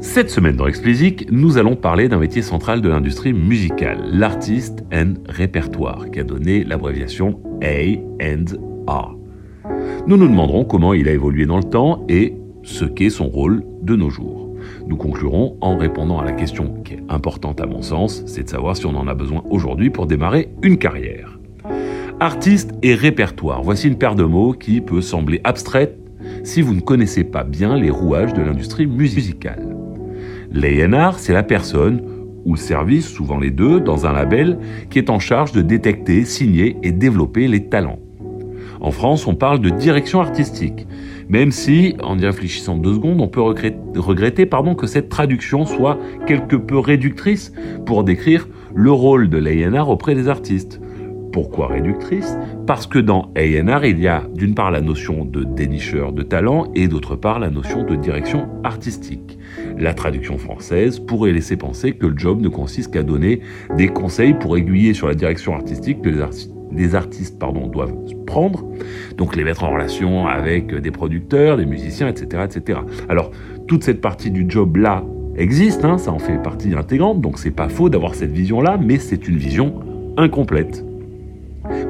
Cette semaine dans Explicit, nous allons parler d'un métier central de l'industrie musicale, l'artiste and répertoire, qui a donné l'abréviation A&R. Nous nous demanderons comment il a évolué dans le temps et ce qu'est son rôle de nos jours. Nous conclurons en répondant à la question qui est importante à mon sens, c'est de savoir si on en a besoin aujourd'hui pour démarrer une carrière. Artiste et répertoire, voici une paire de mots qui peut sembler abstraite si vous ne connaissez pas bien les rouages de l'industrie musicale. L'ANR, c'est la personne ou service, souvent les deux, dans un label qui est en charge de détecter, signer et développer les talents. En France, on parle de direction artistique, même si, en y réfléchissant deux secondes, on peut regretter, pardon, que cette traduction soit quelque peu réductrice pour décrire le rôle de l'ANR auprès des artistes. Pourquoi réductrice? Parce que dans ANR, il y a d'une part la notion de dénicheur de talent et d'autre part la notion de direction artistique. La traduction française pourrait laisser penser que le job ne consiste qu'à donner des conseils pour aiguiller sur la direction artistique que les, artistes pardon, doivent prendre, donc les mettre en relation avec des producteurs, des musiciens, etc. etc. Alors, toute cette partie du job-là existe, hein, ça en fait partie intégrante, donc c'est pas faux d'avoir cette vision-là, mais c'est une vision incomplète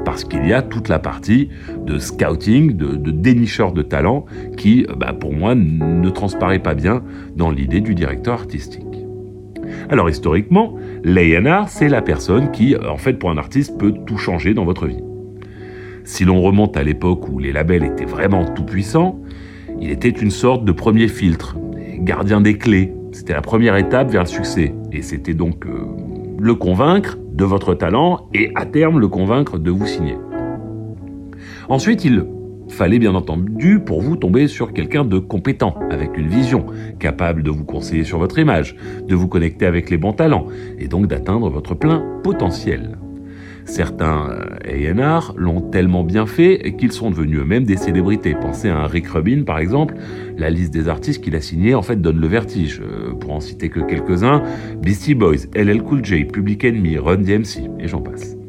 parce qu'il y a toute la partie de scouting, de, dénicheur de talent, qui, bah, pour moi, ne transparaît pas bien dans l'idée du directeur artistique. Alors historiquement, l'A&R, c'est la personne qui, en fait, pour un artiste, peut tout changer dans votre vie. Si l'on remonte à l'époque où les labels étaient vraiment tout puissants, il était une sorte de premier filtre, gardien des clés. C'était la première étape vers le succès. Et c'était donc euh, le convaincre de votre talent et à terme le convaincre de vous signer. Ensuite, il fallait bien entendu pour vous tomber sur quelqu'un de compétent, avec une vision, capable de vous conseiller sur votre image, de vous connecter avec les bons talents et donc d'atteindre votre plein potentiel. Certains euh, A&R l'ont tellement bien fait qu'ils sont devenus eux-mêmes des célébrités. Pensez à Rick Rubin par exemple, la liste des artistes qu'il a signés en fait donne le vertige. Euh, pour en citer que quelques-uns, Beastie Boys, LL Cool J, Public Enemy, Run DMC et j'en passe.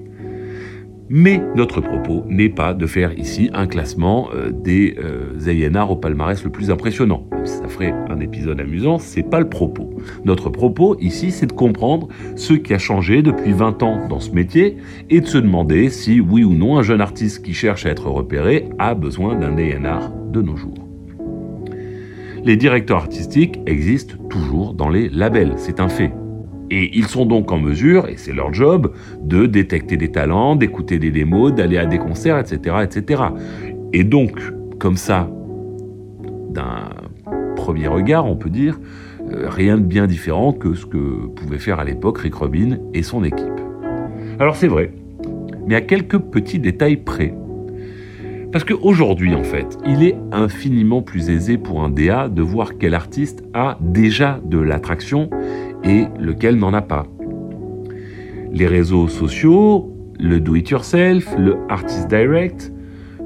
Mais notre propos n'est pas de faire ici un classement euh, des euh, au palmarès le plus impressionnant. ça ferait un épisode amusant, c'est pas le propos. Notre propos ici, c'est de comprendre ce qui a changé depuis 20 ans dans ce métier et de se demander si, oui ou non, un jeune artiste qui cherche à être repéré a besoin d'un A&R de nos jours. Les directeurs artistiques existent toujours dans les labels, c'est un fait. Et ils sont donc en mesure, et c'est leur job, de détecter des talents, d'écouter des démos, d'aller à des concerts, etc.. Et donc, comme ça, d'un premier regard, on peut dire, euh, rien de bien différent que ce que pouvait faire à l'époque Rick Rubin et son équipe. Alors c'est vrai, mais à quelques petits détails près. Parce qu'aujourd'hui, en fait, il est infiniment plus aisé pour un DA de voir quel artiste a déjà de l'attraction et lequel n'en a pas. Les réseaux sociaux, le do-it-yourself, le artist direct,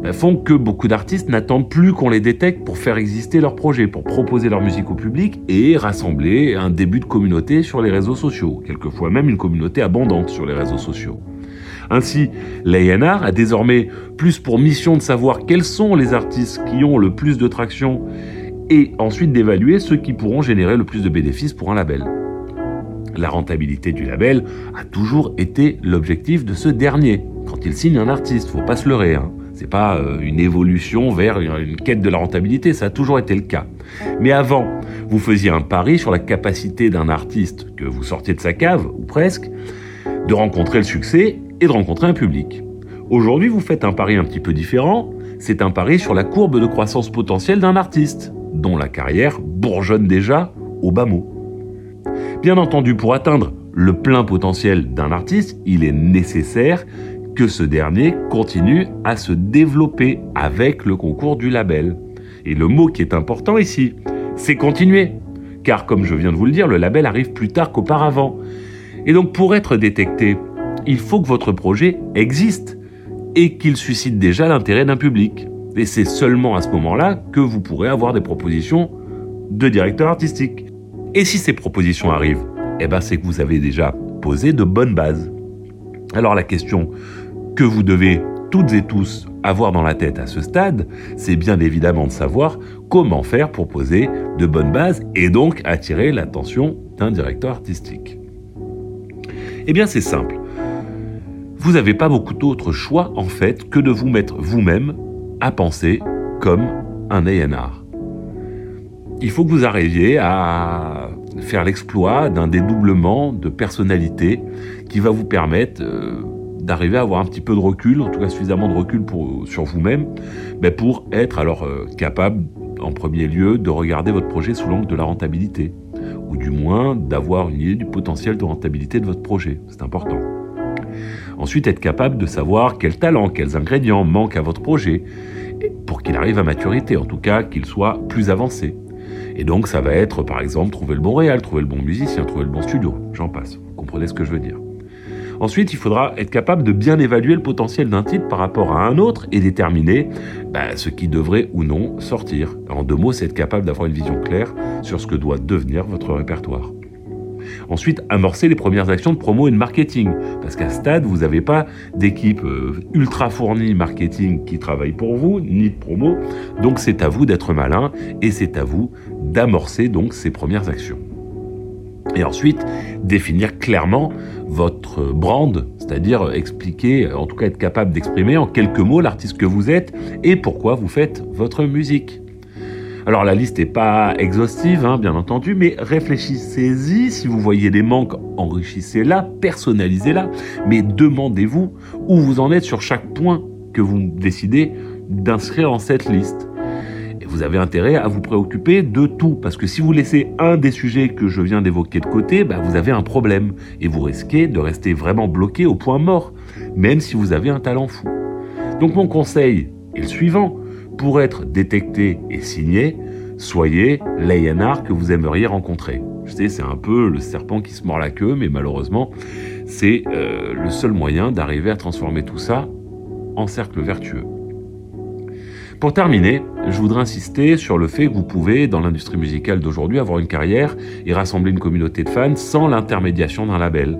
ben, font que beaucoup d'artistes n'attendent plus qu'on les détecte pour faire exister leur projet, pour proposer leur musique au public et rassembler un début de communauté sur les réseaux sociaux, quelquefois même une communauté abondante sur les réseaux sociaux. Ainsi, l'ANR a désormais plus pour mission de savoir quels sont les artistes qui ont le plus de traction et ensuite d'évaluer ceux qui pourront générer le plus de bénéfices pour un label. La rentabilité du label a toujours été l'objectif de ce dernier. Quand il signe un artiste, faut pas se leurrer. Hein. C'est pas euh, une évolution vers une quête de la rentabilité, ça a toujours été le cas. Mais avant, vous faisiez un pari sur la capacité d'un artiste que vous sortiez de sa cave, ou presque, de rencontrer le succès et de rencontrer un public. Aujourd'hui, vous faites un pari un petit peu différent, c'est un pari sur la courbe de croissance potentielle d'un artiste, dont la carrière bourgeonne déjà au bas mot. Bien entendu, pour atteindre le plein potentiel d'un artiste, il est nécessaire que ce dernier continue à se développer avec le concours du label. Et le mot qui est important ici, c'est continuer. Car comme je viens de vous le dire, le label arrive plus tard qu'auparavant. Et donc pour être détecté, il faut que votre projet existe et qu'il suscite déjà l'intérêt d'un public. Et c'est seulement à ce moment-là que vous pourrez avoir des propositions de directeur artistique. Et si ces propositions arrivent, eh ben c'est que vous avez déjà posé de bonnes bases. Alors la question que vous devez toutes et tous avoir dans la tête à ce stade, c'est bien évidemment de savoir comment faire pour poser de bonnes bases et donc attirer l'attention d'un directeur artistique. Eh bien c'est simple. Vous n'avez pas beaucoup d'autres choix en fait que de vous mettre vous-même à penser comme un A&R. Il faut que vous arriviez à faire l'exploit d'un dédoublement de personnalité qui va vous permettre euh, d'arriver à avoir un petit peu de recul, en tout cas suffisamment de recul sur vous-même, mais pour être alors euh, capable, en premier lieu, de regarder votre projet sous l'angle de la rentabilité, ou du moins d'avoir une idée du potentiel de rentabilité de votre projet. C'est important. Ensuite, être capable de savoir quels talents, quels ingrédients manquent à votre projet, pour qu'il arrive à maturité, en tout cas qu'il soit plus avancé. Et donc ça va être par exemple trouver le bon réal, trouver le bon musicien, trouver le bon studio, j'en passe. Vous comprenez ce que je veux dire. Ensuite, il faudra être capable de bien évaluer le potentiel d'un titre par rapport à un autre et déterminer bah, ce qui devrait ou non sortir. En deux mots, c'est être capable d'avoir une vision claire sur ce que doit devenir votre répertoire. Ensuite, amorcer les premières actions de promo et de marketing. Parce qu'à ce stade, vous n'avez pas d'équipe euh, ultra fournie marketing qui travaille pour vous, ni de promo. Donc c'est à vous d'être malin et c'est à vous d'amorcer donc ces premières actions. Et ensuite, définir clairement votre brand, c'est-à-dire expliquer, en tout cas être capable d'exprimer en quelques mots l'artiste que vous êtes et pourquoi vous faites votre musique. Alors la liste n'est pas exhaustive, hein, bien entendu, mais réfléchissez-y. Si vous voyez des manques, enrichissez-la, personnalisez-la, mais demandez-vous où vous en êtes sur chaque point que vous décidez d'inscrire en cette liste. Et vous avez intérêt à vous préoccuper de tout, parce que si vous laissez un des sujets que je viens d'évoquer de côté, bah, vous avez un problème, et vous risquez de rester vraiment bloqué au point mort, même si vous avez un talent fou. Donc mon conseil est le suivant pour être détecté et signé, soyez l'A&R que vous aimeriez rencontrer. Je sais, c'est un peu le serpent qui se mord la queue, mais malheureusement, c'est euh, le seul moyen d'arriver à transformer tout ça en cercle vertueux. Pour terminer, je voudrais insister sur le fait que vous pouvez, dans l'industrie musicale d'aujourd'hui, avoir une carrière et rassembler une communauté de fans sans l'intermédiation d'un label.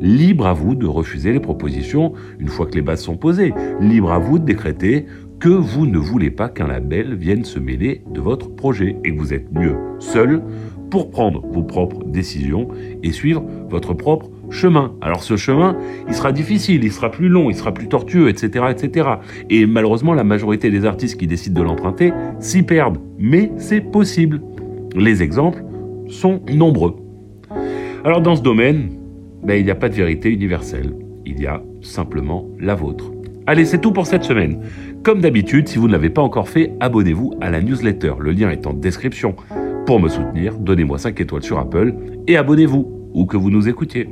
Libre à vous de refuser les propositions une fois que les bases sont posées. Libre à vous de décréter que vous ne voulez pas qu'un label vienne se mêler de votre projet et que vous êtes mieux seul pour prendre vos propres décisions et suivre votre propre chemin. Alors ce chemin, il sera difficile, il sera plus long, il sera plus tortueux, etc., etc. Et malheureusement, la majorité des artistes qui décident de l'emprunter s'y perdent. Mais c'est possible. Les exemples sont nombreux. Alors dans ce domaine, ben, il n'y a pas de vérité universelle. Il y a simplement la vôtre. Allez, c'est tout pour cette semaine. Comme d'habitude, si vous ne l'avez pas encore fait, abonnez-vous à la newsletter. Le lien est en description. Pour me soutenir, donnez-moi 5 étoiles sur Apple et abonnez-vous, ou que vous nous écoutiez.